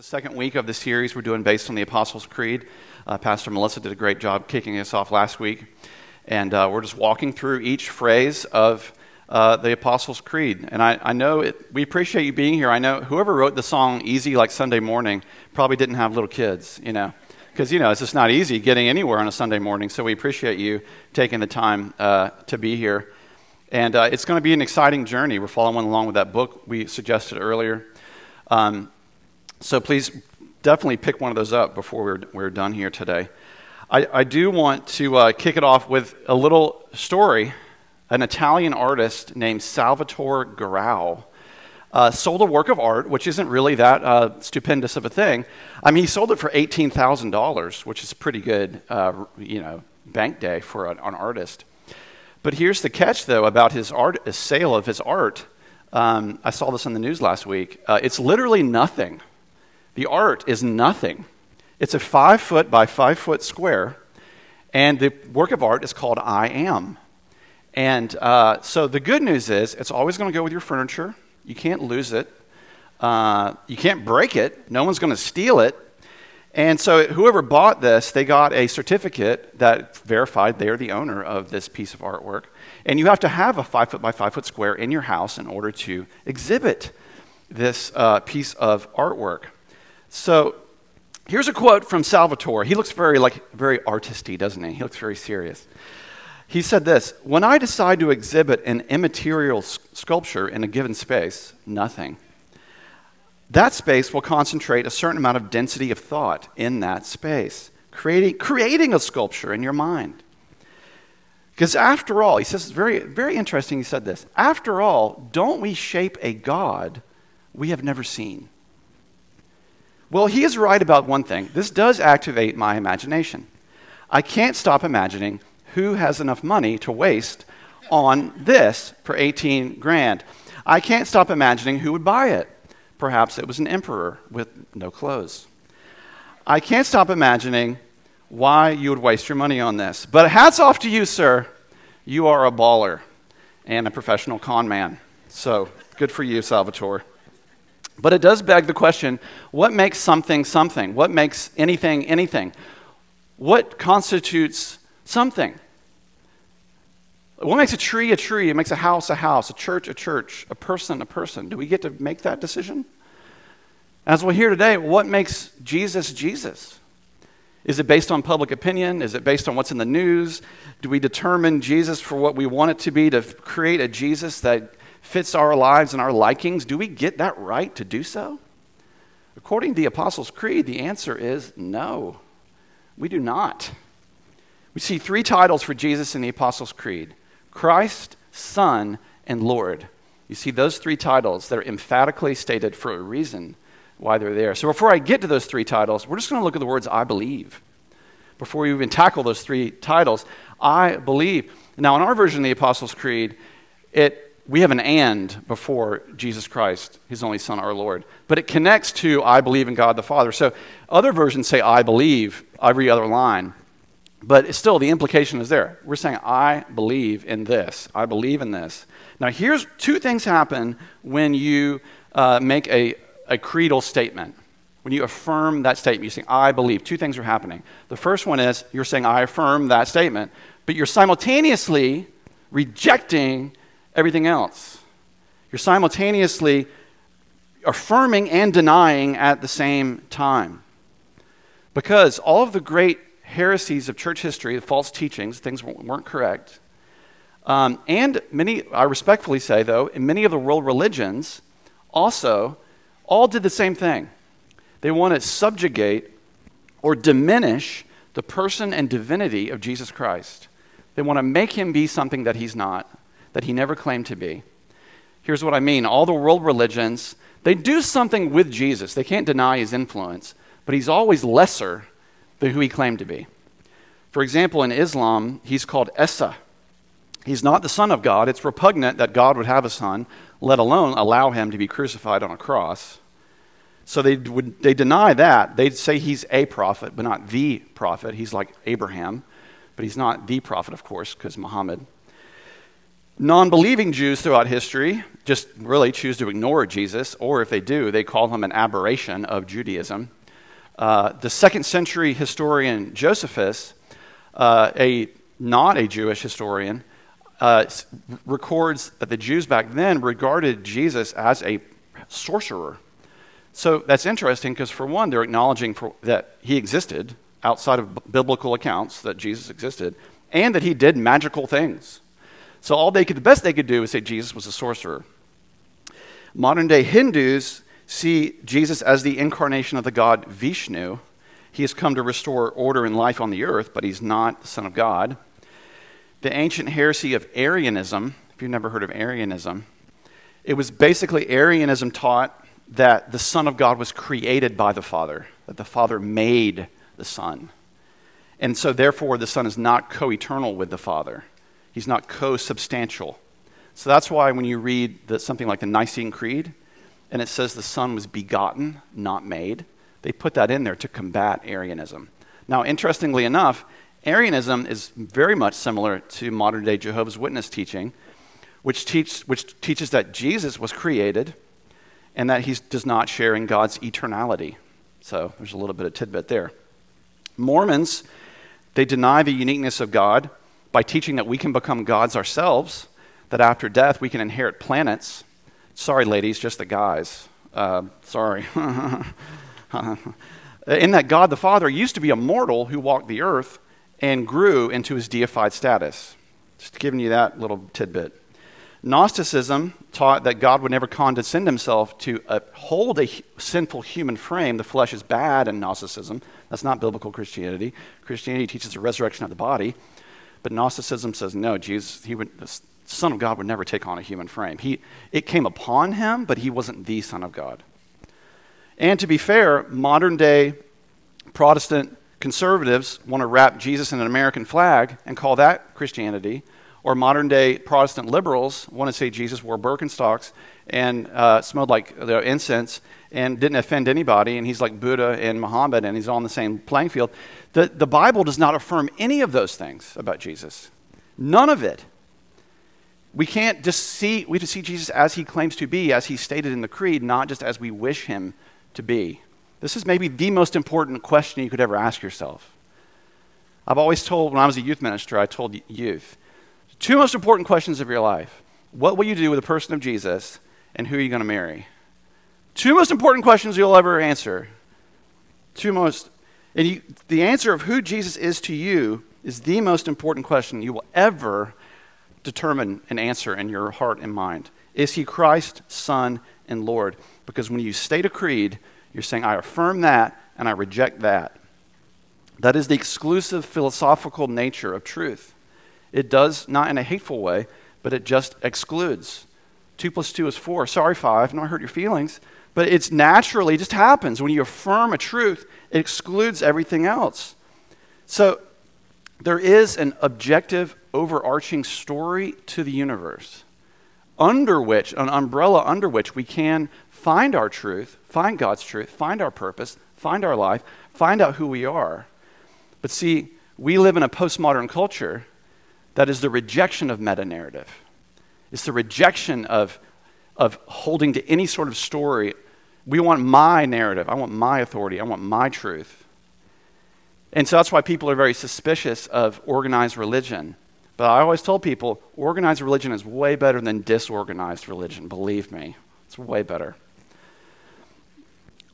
the second week of the series we're doing based on the Apostles' Creed. Uh, Pastor Melissa did a great job kicking us off last week. And uh, we're just walking through each phrase of uh, the Apostles' Creed. And I, I know it, we appreciate you being here. I know whoever wrote the song Easy Like Sunday Morning probably didn't have little kids, you know. Because, you know, it's just not easy getting anywhere on a Sunday morning. So we appreciate you taking the time uh, to be here. And uh, it's going to be an exciting journey. We're following along with that book we suggested earlier. Um, so please definitely pick one of those up before we're, we're done here today. I, I do want to uh, kick it off with a little story. An Italian artist named Salvatore Garau uh, sold a work of art, which isn't really that uh, stupendous of a thing. I mean, he sold it for $18,000, which is pretty good, uh, you know, bank day for an, an, artist. But here's the catch, though, about his art, his sale of his art. Um, I saw this in the news last week. Uh, it's literally nothing. The art is nothing. It's a five foot by five foot square, and the work of art is called I Am. And uh, so the good news is it's always going to go with your furniture. You can't lose it. Uh, you can't break it. No one's going to steal it. And so whoever bought this, they got a certificate that verified they are the owner of this piece of artwork. And you have to have a five foot by five foot square in your house in order to exhibit this uh, piece of artwork. So here's a quote from Salvatore. He looks very like very artisty, doesn't he? He looks very serious. He said this When I decide to exhibit an immaterial sculpture in a given space, nothing, that space will concentrate a certain amount of density of thought in that space, creating, creating a sculpture in your mind. Because after all, he says, it's very, very interesting, he said this. After all, don't we shape a God we have never seen? Well, he is right about one thing. This does activate my imagination. I can't stop imagining who has enough money to waste on this for 18 grand. I can't stop imagining who would buy it. Perhaps it was an emperor with no clothes. I can't stop imagining why you would waste your money on this. But hats off to you, sir. You are a baller and a professional con man. So good for you, Salvatore. But it does beg the question what makes something something? What makes anything anything? What constitutes something? What makes a tree a tree? It makes a house a house, a church a church, a person a person. Do we get to make that decision? As we'll hear today, what makes Jesus Jesus? Is it based on public opinion? Is it based on what's in the news? Do we determine Jesus for what we want it to be to create a Jesus that fits our lives and our likings, do we get that right to do so? According to the Apostles' Creed, the answer is no, we do not. We see three titles for Jesus in the Apostles' Creed Christ, Son, and Lord. You see those three titles that are emphatically stated for a reason why they're there. So before I get to those three titles, we're just going to look at the words I believe. Before we even tackle those three titles, I believe. Now, in our version of the Apostles' Creed, it we have an and before Jesus Christ, his only Son, our Lord. But it connects to I believe in God the Father. So other versions say I believe every other line. But still, the implication is there. We're saying, I believe in this. I believe in this. Now, here's two things happen when you uh, make a, a creedal statement. When you affirm that statement, you say, I believe. Two things are happening. The first one is you're saying, I affirm that statement, but you're simultaneously rejecting everything else. You're simultaneously affirming and denying at the same time. Because all of the great heresies of church history, the false teachings, things weren't correct, um, and many, I respectfully say though, in many of the world religions also all did the same thing. They want to subjugate or diminish the person and divinity of Jesus Christ. They want to make him be something that he's not that he never claimed to be. Here's what I mean all the world religions, they do something with Jesus. They can't deny his influence, but he's always lesser than who he claimed to be. For example, in Islam, he's called Esa. He's not the Son of God. It's repugnant that God would have a son, let alone allow him to be crucified on a cross. So they, would, they deny that. They'd say he's a prophet, but not the prophet. He's like Abraham, but he's not the prophet, of course, because Muhammad. Non believing Jews throughout history just really choose to ignore Jesus, or if they do, they call him an aberration of Judaism. Uh, the second century historian Josephus, uh, a not a Jewish historian, uh, records that the Jews back then regarded Jesus as a sorcerer. So that's interesting because, for one, they're acknowledging for, that he existed outside of b- biblical accounts, that Jesus existed, and that he did magical things. So all they could, the best they could do is say Jesus was a sorcerer. Modern day Hindus see Jesus as the incarnation of the god Vishnu. He has come to restore order and life on the earth, but he's not the Son of God. The ancient heresy of Arianism, if you've never heard of Arianism, it was basically Arianism taught that the Son of God was created by the Father, that the Father made the Son. And so, therefore, the Son is not co eternal with the Father, he's not co substantial. So that's why when you read the, something like the Nicene Creed, and it says the Son was begotten, not made, they put that in there to combat Arianism. Now, interestingly enough, Arianism is very much similar to modern day Jehovah's Witness teaching, which, teach, which teaches that Jesus was created and that he does not share in God's eternality. So there's a little bit of tidbit there. Mormons, they deny the uniqueness of God by teaching that we can become gods ourselves, that after death we can inherit planets. Sorry, ladies, just the guys. Uh, sorry. in that God the Father used to be a mortal who walked the earth and grew into his deified status. Just giving you that little tidbit. Gnosticism taught that God would never condescend himself to uphold a sinful human frame. The flesh is bad in Gnosticism. That's not biblical Christianity. Christianity teaches the resurrection of the body. But Gnosticism says no, Jesus, he would, the Son of God would never take on a human frame. He, it came upon him, but he wasn't the Son of God. And to be fair, modern day Protestant conservatives want to wrap Jesus in an American flag and call that Christianity or modern day Protestant liberals want to say Jesus wore Birkenstocks and uh, smelled like incense and didn't offend anybody, and he's like Buddha and Muhammad, and he's on the same playing field. The, the Bible does not affirm any of those things about Jesus. None of it. We can't just see, we just see Jesus as he claims to be, as he stated in the Creed, not just as we wish him to be. This is maybe the most important question you could ever ask yourself. I've always told, when I was a youth minister, I told youth, Two most important questions of your life What will you do with the person of Jesus, and who are you going to marry? Two most important questions you'll ever answer. Two most, and you, the answer of who Jesus is to you is the most important question you will ever determine and answer in your heart and mind. Is he Christ, Son, and Lord? Because when you state a creed, you're saying, I affirm that and I reject that. That is the exclusive philosophical nature of truth. It does, not in a hateful way, but it just excludes. Two plus two is four. Sorry, five. No, I hurt your feelings. But it's naturally, just happens. When you affirm a truth, it excludes everything else. So there is an objective, overarching story to the universe under which, an umbrella under which we can find our truth, find God's truth, find our purpose, find our life, find out who we are. But see, we live in a postmodern culture that is the rejection of meta narrative. It's the rejection of, of holding to any sort of story. We want my narrative. I want my authority. I want my truth. And so that's why people are very suspicious of organized religion. But I always tell people organized religion is way better than disorganized religion. Believe me, it's way better.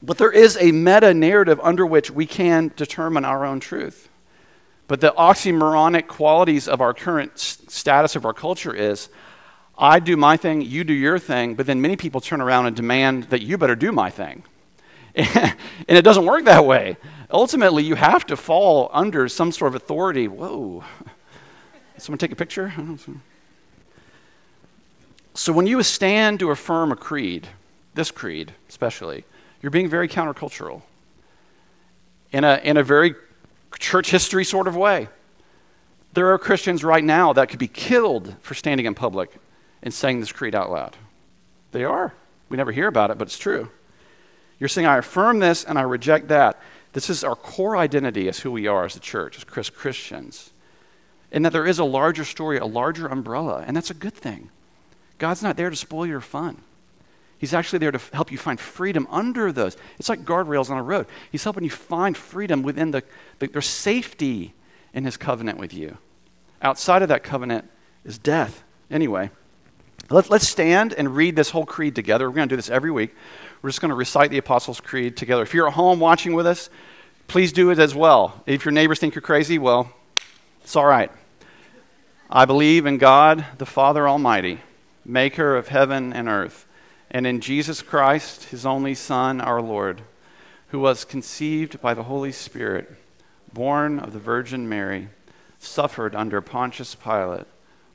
But there is a meta narrative under which we can determine our own truth. But the oxymoronic qualities of our current status of our culture is I do my thing, you do your thing, but then many people turn around and demand that you better do my thing. and it doesn't work that way. Ultimately, you have to fall under some sort of authority. Whoa. Someone take a picture? So, when you stand to affirm a creed, this creed especially, you're being very countercultural in a, in a very church history sort of way. There are Christians right now that could be killed for standing in public and saying this creed out loud. They are. We never hear about it, but it's true. You're saying, I affirm this and I reject that. This is our core identity as who we are as a church, as Chris Christians. and that there is a larger story, a larger umbrella, and that's a good thing. God's not there to spoil your fun. He's actually there to help you find freedom under those. It's like guardrails on a road. He's helping you find freedom within the, the safety in his covenant with you. Outside of that covenant is death. Anyway, let, let's stand and read this whole creed together. We're going to do this every week. We're just going to recite the Apostles' Creed together. If you're at home watching with us, please do it as well. If your neighbors think you're crazy, well, it's all right. I believe in God, the Father Almighty, maker of heaven and earth, and in Jesus Christ, his only Son, our Lord, who was conceived by the Holy Spirit, born of the Virgin Mary, suffered under Pontius Pilate,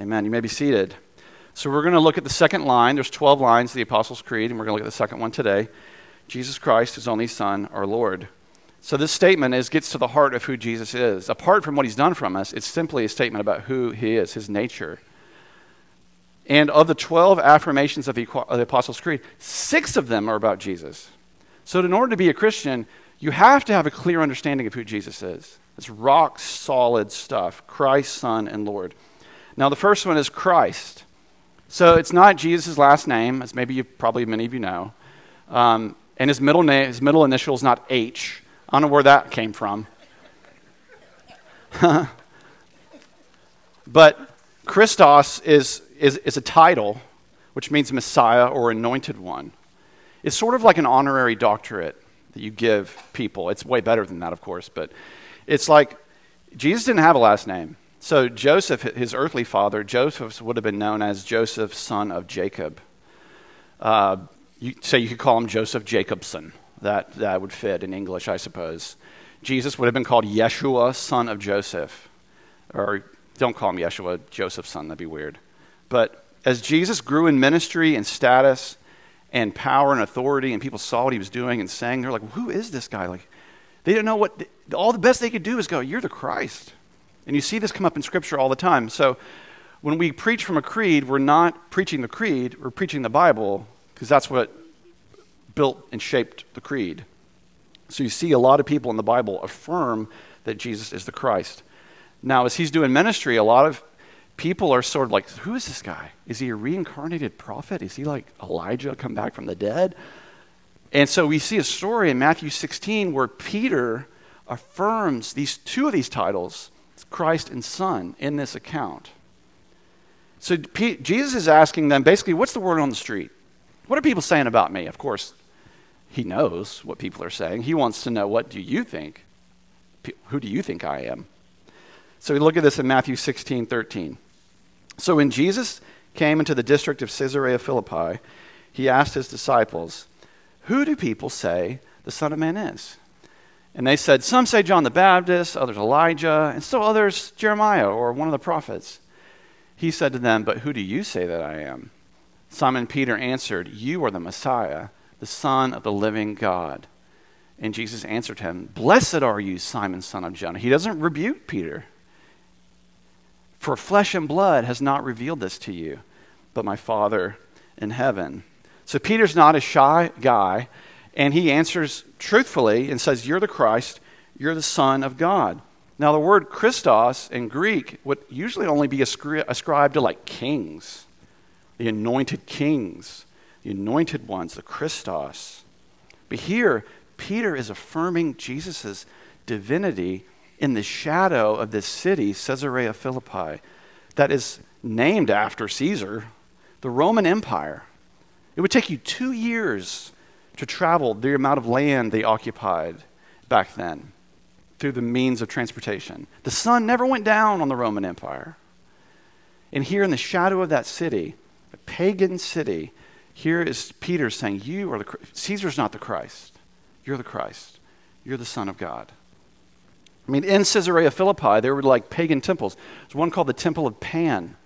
Amen. You may be seated. So we're going to look at the second line. There's 12 lines of the Apostles' Creed, and we're going to look at the second one today. Jesus Christ, his only Son, our Lord. So this statement is, gets to the heart of who Jesus is. Apart from what he's done from us, it's simply a statement about who he is, his nature. And of the 12 affirmations of the, of the Apostles' Creed, six of them are about Jesus. So in order to be a Christian, you have to have a clear understanding of who Jesus is. It's rock solid stuff Christ, Son, and Lord. Now, the first one is Christ. So it's not Jesus' last name, as maybe you, probably many of you know. Um, and his middle name, his middle initial is not H. I don't know where that came from. but Christos is, is, is a title, which means Messiah or anointed one. It's sort of like an honorary doctorate that you give people. It's way better than that, of course, but it's like Jesus didn't have a last name. So Joseph, his earthly father, Joseph would have been known as Joseph, son of Jacob. Uh, you, so you could call him Joseph Jacobson. That, that would fit in English, I suppose. Jesus would have been called Yeshua, son of Joseph. Or don't call him Yeshua, Joseph's son, that'd be weird. But as Jesus grew in ministry and status and power and authority, and people saw what he was doing and saying, they're like, who is this guy? Like, they didn't know what, all the best they could do is go, You're the Christ. And you see this come up in Scripture all the time. So when we preach from a creed, we're not preaching the creed, we're preaching the Bible because that's what built and shaped the creed. So you see a lot of people in the Bible affirm that Jesus is the Christ. Now, as he's doing ministry, a lot of people are sort of like, who is this guy? Is he a reincarnated prophet? Is he like Elijah come back from the dead? And so we see a story in Matthew 16 where Peter affirms these two of these titles, Christ and Son, in this account. So P- Jesus is asking them basically, what's the word on the street? What are people saying about me? Of course, he knows what people are saying. He wants to know, what do you think? Who do you think I am? So we look at this in Matthew 16, 13. So when Jesus came into the district of Caesarea Philippi, he asked his disciples, Who do people say the Son of Man is? And they said, Some say John the Baptist, others Elijah, and still others Jeremiah or one of the prophets. He said to them, But who do you say that I am? Simon Peter answered, You are the Messiah, the Son of the living God. And Jesus answered him, Blessed are you, Simon, son of Jonah. He doesn't rebuke Peter. For flesh and blood has not revealed this to you, but my Father in heaven. So Peter's not a shy guy, and he answers truthfully and says, You're the Christ, you're the Son of God. Now, the word Christos in Greek would usually only be ascribed to like kings the anointed kings, the anointed ones, the Christos. But here, Peter is affirming Jesus' divinity in the shadow of this city, Caesarea Philippi, that is named after Caesar, the Roman Empire. It would take you two years to travel the amount of land they occupied back then through the means of transportation. The sun never went down on the Roman Empire. And here in the shadow of that city, a pagan city, here is Peter saying, You are the Caesar's not the Christ. You're the Christ. You're the Son of God. I mean, in Caesarea Philippi, there were like pagan temples. There's one called the Temple of Pan.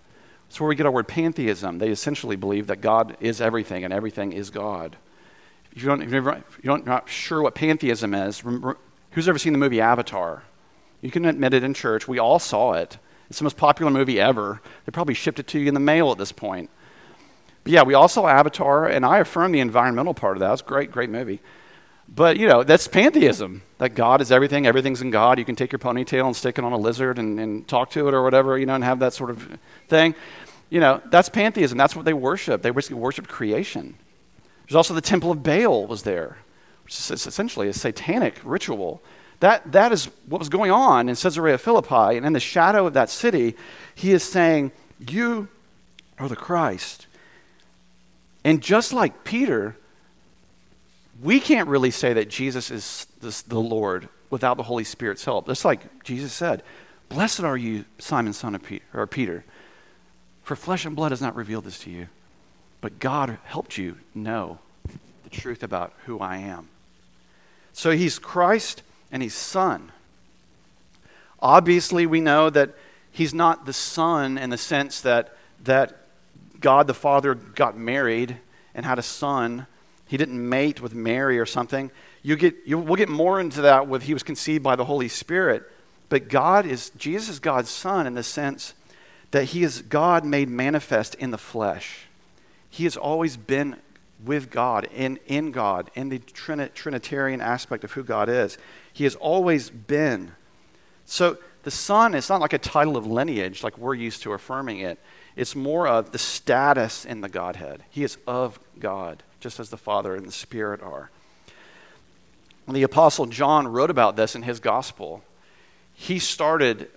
That's where we get our word pantheism. They essentially believe that God is everything and everything is God. If you don't, if you're not sure what pantheism is, remember, who's ever seen the movie Avatar? You can admit it in church. We all saw it. It's the most popular movie ever. They probably shipped it to you in the mail at this point. But yeah, we all saw Avatar, and I affirm the environmental part of that. It's a great, great movie. But, you know, that's pantheism, that God is everything, everything's in God. You can take your ponytail and stick it on a lizard and, and talk to it or whatever, you know, and have that sort of thing. You know, that's pantheism. That's what they worship. They worship creation. There's also the Temple of Baal was there, which is essentially a satanic ritual. That, that is what was going on in Caesarea Philippi. And in the shadow of that city, he is saying, You are the Christ. And just like Peter, we can't really say that Jesus is the Lord without the Holy Spirit's help. Just like Jesus said, Blessed are you, Simon, son of Peter, or Peter, for flesh and blood has not revealed this to you, but God helped you know the truth about who I am. So he's Christ and he's Son. Obviously, we know that he's not the Son in the sense that, that God the Father got married and had a son. He didn't mate with Mary or something. You get, you, we'll get more into that with he was conceived by the Holy Spirit. But God is, Jesus is God's son in the sense that he is God made manifest in the flesh. He has always been with God, in, in God, in the Trinitarian aspect of who God is. He has always been. So the Son is not like a title of lineage like we're used to affirming it. It's more of the status in the Godhead. He is of God, just as the Father and the Spirit are. When the Apostle John wrote about this in his gospel, he started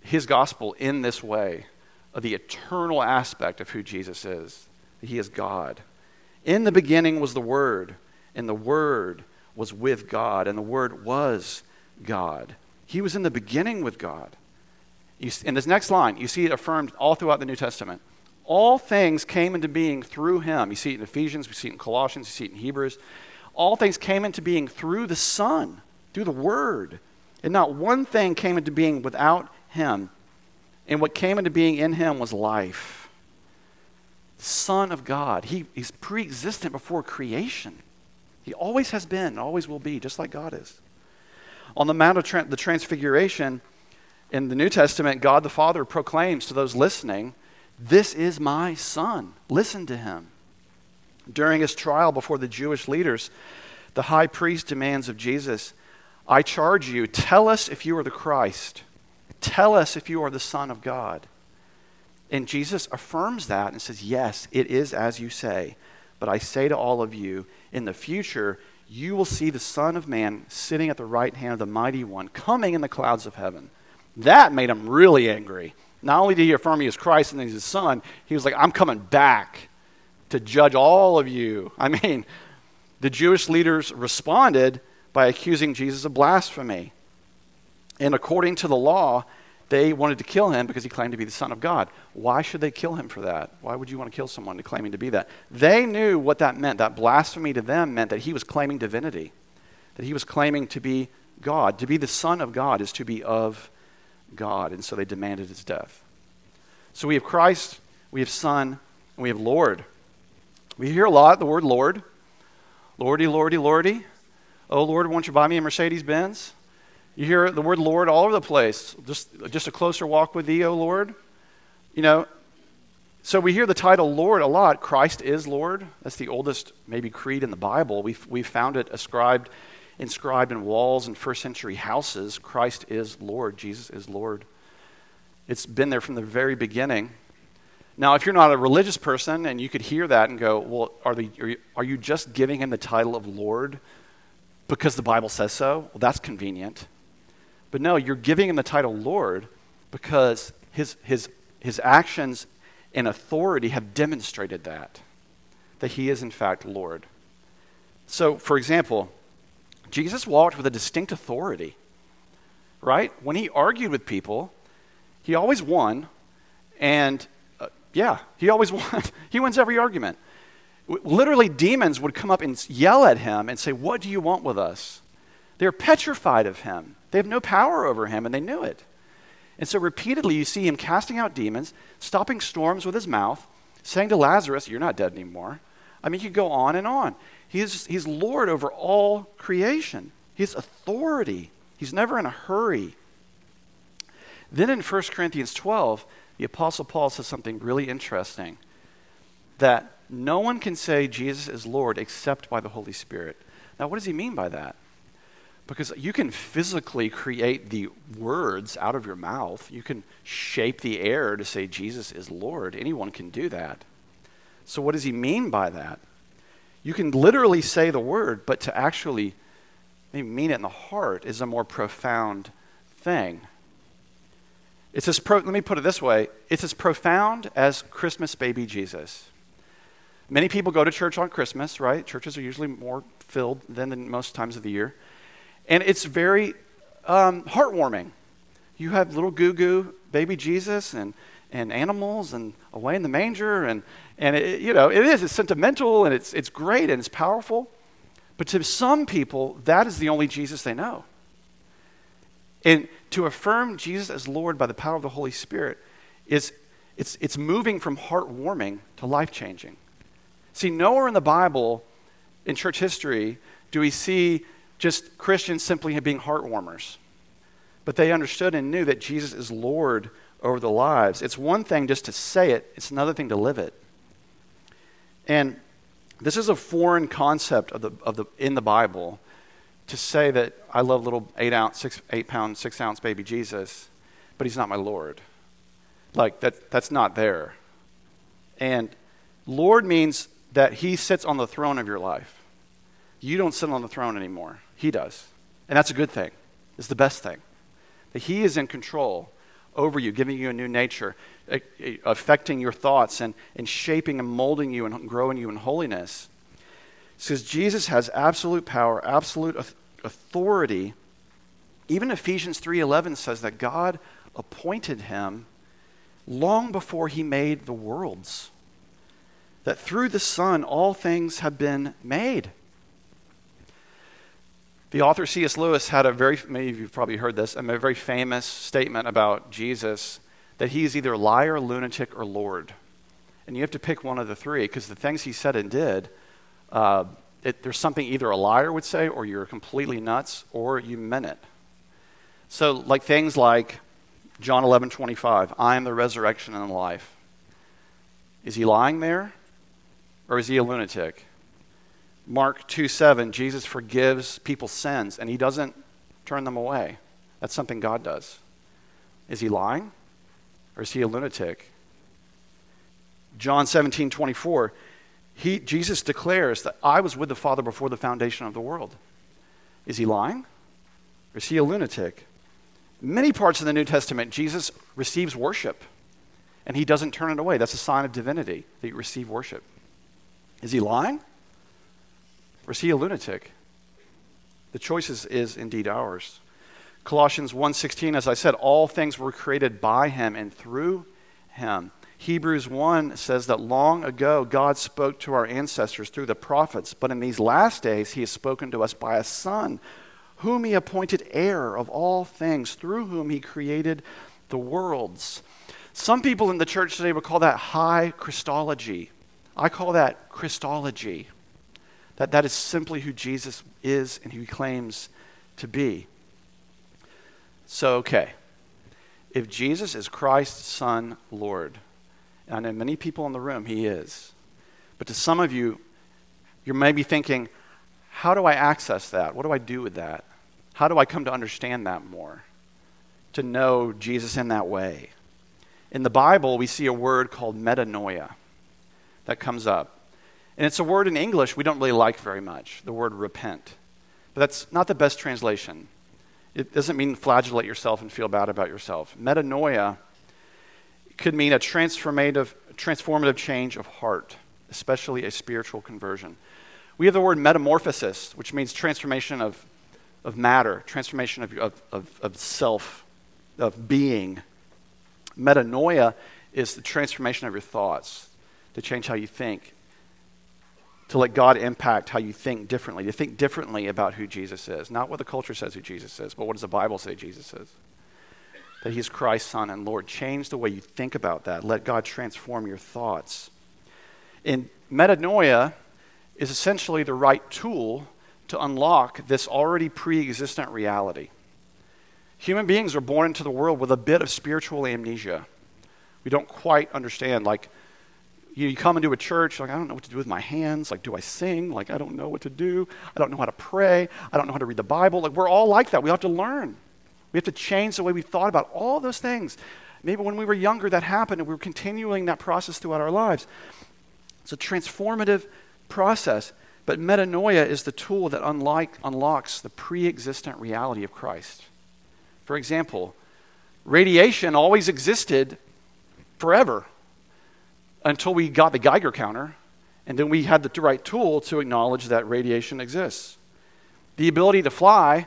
his gospel in this way of the eternal aspect of who Jesus is. He is God. In the beginning was the Word, and the Word was with God, and the Word was God. He was in the beginning with God. You, in this next line, you see it affirmed all throughout the New Testament. All things came into being through him. You see it in Ephesians, we see it in Colossians, you see it in Hebrews. All things came into being through the Son, through the Word. And not one thing came into being without him. And what came into being in him was life. Son of God. He, he's pre existent before creation. He always has been, always will be, just like God is. On the Mount of the Transfiguration, in the New Testament, God the Father proclaims to those listening, This is my Son. Listen to him. During his trial before the Jewish leaders, the high priest demands of Jesus, I charge you, tell us if you are the Christ. Tell us if you are the Son of God. And Jesus affirms that and says, Yes, it is as you say. But I say to all of you, in the future, you will see the Son of Man sitting at the right hand of the Mighty One, coming in the clouds of heaven. That made him really angry. Not only did he affirm he is Christ and he's his son, he was like, I'm coming back to judge all of you. I mean, the Jewish leaders responded by accusing Jesus of blasphemy. And according to the law, they wanted to kill him because he claimed to be the Son of God. Why should they kill him for that? Why would you want to kill someone claiming to be that? They knew what that meant. That blasphemy to them meant that he was claiming divinity, that he was claiming to be God. To be the Son of God is to be of God, and so they demanded his death. So we have Christ, we have Son, and we have Lord. We hear a lot the word Lord. Lordy, Lordy, Lordy. Oh, Lord, won't you buy me a Mercedes Benz? You hear the word Lord all over the place. Just, just a closer walk with thee, O Lord. You know, so we hear the title Lord a lot. Christ is Lord. That's the oldest, maybe, creed in the Bible. We've, we've found it ascribed inscribed in walls in first century houses Christ is Lord, Jesus is Lord. It's been there from the very beginning. Now, if you're not a religious person and you could hear that and go, well, are, the, are, you, are you just giving him the title of Lord because the Bible says so? Well, that's convenient. But no, you're giving him the title Lord because his, his, his actions and authority have demonstrated that, that he is in fact Lord. So, for example, Jesus walked with a distinct authority, right? When he argued with people, he always won. And uh, yeah, he always won. he wins every argument. Literally, demons would come up and yell at him and say, What do you want with us? They're petrified of him. They have no power over him, and they knew it. And so repeatedly, you see him casting out demons, stopping storms with his mouth, saying to Lazarus, You're not dead anymore. I mean, you go on and on. He's, he's Lord over all creation, He's authority. He's never in a hurry. Then in 1 Corinthians 12, the Apostle Paul says something really interesting that no one can say Jesus is Lord except by the Holy Spirit. Now, what does he mean by that? Because you can physically create the words out of your mouth. You can shape the air to say Jesus is Lord. Anyone can do that. So, what does he mean by that? You can literally say the word, but to actually mean it in the heart is a more profound thing. It's as pro- let me put it this way it's as profound as Christmas baby Jesus. Many people go to church on Christmas, right? Churches are usually more filled than in most times of the year. And it's very um, heartwarming. You have little goo goo baby Jesus and, and animals and away in the manger. And, and it, you know, it is. It's sentimental and it's, it's great and it's powerful. But to some people, that is the only Jesus they know. And to affirm Jesus as Lord by the power of the Holy Spirit is it's, it's moving from heartwarming to life changing. See, nowhere in the Bible, in church history, do we see just Christians simply being heart warmers. But they understood and knew that Jesus is Lord over the lives. It's one thing just to say it, it's another thing to live it. And this is a foreign concept of the, of the, in the Bible to say that I love little eight ounce, six, eight pound, six ounce baby Jesus, but he's not my Lord. Like that, that's not there. And Lord means that he sits on the throne of your life. You don't sit on the throne anymore. He does. And that's a good thing. It's the best thing. That He is in control over you, giving you a new nature, affecting your thoughts, and, and shaping and molding you and growing you in holiness. It says Jesus has absolute power, absolute authority. Even Ephesians 3:11 says that God appointed him long before he made the worlds. That through the Son all things have been made. The author C.S. Lewis had a very, many of you probably heard this, a very famous statement about Jesus that he is either liar, lunatic, or Lord. And you have to pick one of the three because the things he said and did, uh, it, there's something either a liar would say, or you're completely nuts, or you meant it. So, like things like John 11 25, I am the resurrection and the life. Is he lying there, or is he a lunatic? Mark 2 7, Jesus forgives people's sins and he doesn't turn them away. That's something God does. Is he lying or is he a lunatic? John 17 24, he, Jesus declares that I was with the Father before the foundation of the world. Is he lying or is he a lunatic? Many parts of the New Testament, Jesus receives worship and he doesn't turn it away. That's a sign of divinity that you receive worship. Is he lying? Or is he a lunatic? The choice is, is indeed ours. Colossians 1:16 as I said all things were created by him and through him. Hebrews 1 says that long ago God spoke to our ancestors through the prophets, but in these last days he has spoken to us by a son whom he appointed heir of all things through whom he created the worlds. Some people in the church today would call that high Christology. I call that Christology. That that is simply who Jesus is and who he claims to be. So, okay. If Jesus is Christ's Son, Lord, and I know many people in the room, he is. But to some of you, you're maybe thinking, how do I access that? What do I do with that? How do I come to understand that more? To know Jesus in that way. In the Bible, we see a word called metanoia that comes up. And it's a word in English we don't really like very much, the word repent. But that's not the best translation. It doesn't mean flagellate yourself and feel bad about yourself. Metanoia could mean a transformative, transformative change of heart, especially a spiritual conversion. We have the word metamorphosis, which means transformation of, of matter, transformation of, of, of, of self, of being. Metanoia is the transformation of your thoughts, to change how you think, to let God impact how you think differently, to think differently about who Jesus is. Not what the culture says who Jesus is, but what does the Bible say Jesus is? That he's Christ's Son and Lord. Change the way you think about that. Let God transform your thoughts. And metanoia is essentially the right tool to unlock this already pre existent reality. Human beings are born into the world with a bit of spiritual amnesia. We don't quite understand, like, you come into a church, like, I don't know what to do with my hands. Like, do I sing? Like, I don't know what to do. I don't know how to pray. I don't know how to read the Bible. Like, we're all like that. We have to learn. We have to change the way we thought about all those things. Maybe when we were younger that happened and we were continuing that process throughout our lives. It's a transformative process. But metanoia is the tool that unlike, unlocks the pre existent reality of Christ. For example, radiation always existed forever until we got the Geiger counter, and then we had the right tool to acknowledge that radiation exists. The ability to fly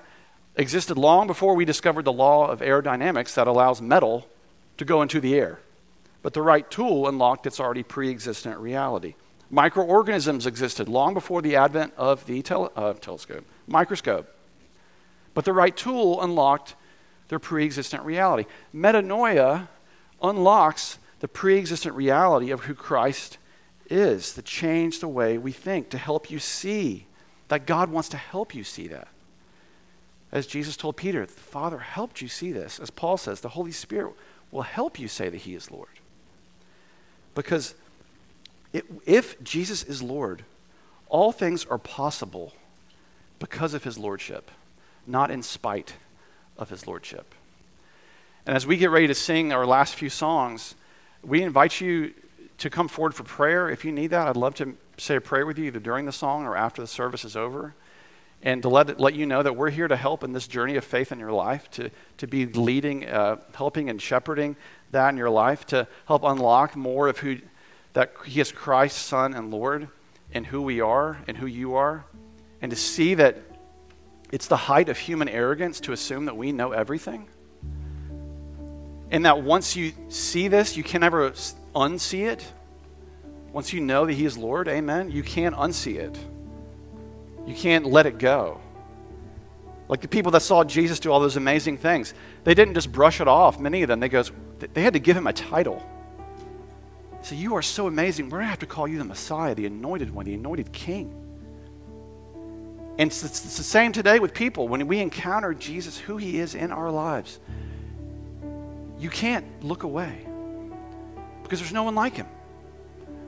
existed long before we discovered the law of aerodynamics that allows metal to go into the air. But the right tool unlocked its already pre existent reality. Microorganisms existed long before the advent of the tele- uh, telescope, microscope. But the right tool unlocked their pre existent reality. Metanoia unlocks the pre existent reality of who Christ is, to change the way we think, to help you see that God wants to help you see that. As Jesus told Peter, the Father helped you see this. As Paul says, the Holy Spirit will help you say that He is Lord. Because it, if Jesus is Lord, all things are possible because of His Lordship, not in spite of His Lordship. And as we get ready to sing our last few songs, we invite you to come forward for prayer. If you need that, I'd love to say a prayer with you either during the song or after the service is over. And to let, let you know that we're here to help in this journey of faith in your life, to, to be leading, uh, helping, and shepherding that in your life, to help unlock more of who that He is Christ, Son, and Lord, and who we are and who you are, and to see that it's the height of human arrogance to assume that we know everything and that once you see this, you can never unsee it. Once you know that He is Lord, amen, you can't unsee it. You can't let it go. Like the people that saw Jesus do all those amazing things, they didn't just brush it off. Many of them, they goes, they had to give him a title. So you are so amazing. We're to have to call you the Messiah, the anointed one, the anointed king. And it's, it's the same today with people. When we encounter Jesus, who he is in our lives, you can't look away because there's no one like him.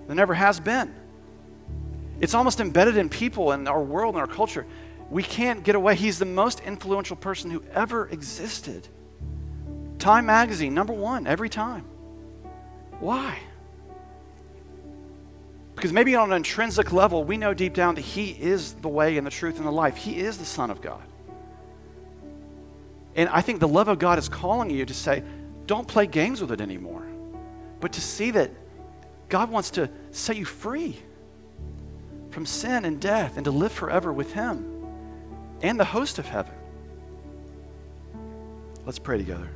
There never has been. It's almost embedded in people and our world and our culture. We can't get away. He's the most influential person who ever existed. Time magazine, number one, every time. Why? Because maybe on an intrinsic level, we know deep down that He is the way and the truth and the life. He is the Son of God. And I think the love of God is calling you to say, don't play games with it anymore, but to see that God wants to set you free from sin and death and to live forever with Him and the host of heaven. Let's pray together.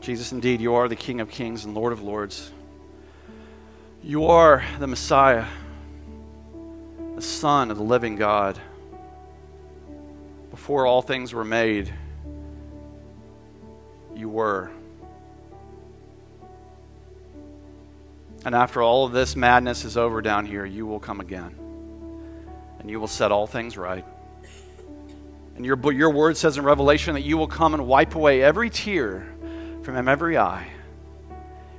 Jesus, indeed, you are the King of kings and Lord of lords. You are the Messiah, the Son of the living God. Before all things were made, you were. And after all of this madness is over down here, you will come again. And you will set all things right. And your, your word says in Revelation that you will come and wipe away every tear from every eye.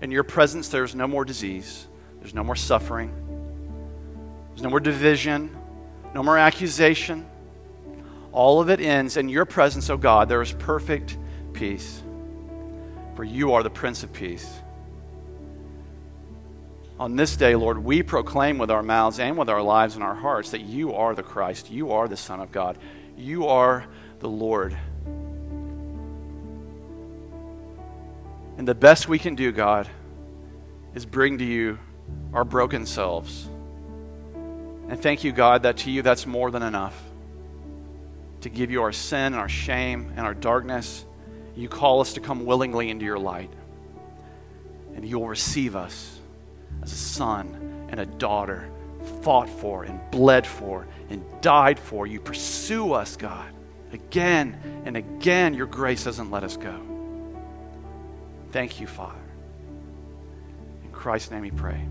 In your presence, there's no more disease, there's no more suffering, there's no more division, no more accusation. All of it ends in your presence, O oh God. There is perfect peace for you are the Prince of Peace. On this day, Lord, we proclaim with our mouths and with our lives and our hearts that you are the Christ, you are the Son of God, you are the Lord. And the best we can do, God, is bring to you our broken selves. And thank you, God, that to you that's more than enough to give you our sin and our shame and our darkness you call us to come willingly into your light. And you'll receive us as a son and a daughter fought for and bled for and died for. You pursue us, God. Again and again, your grace doesn't let us go. Thank you, Father. In Christ's name we pray.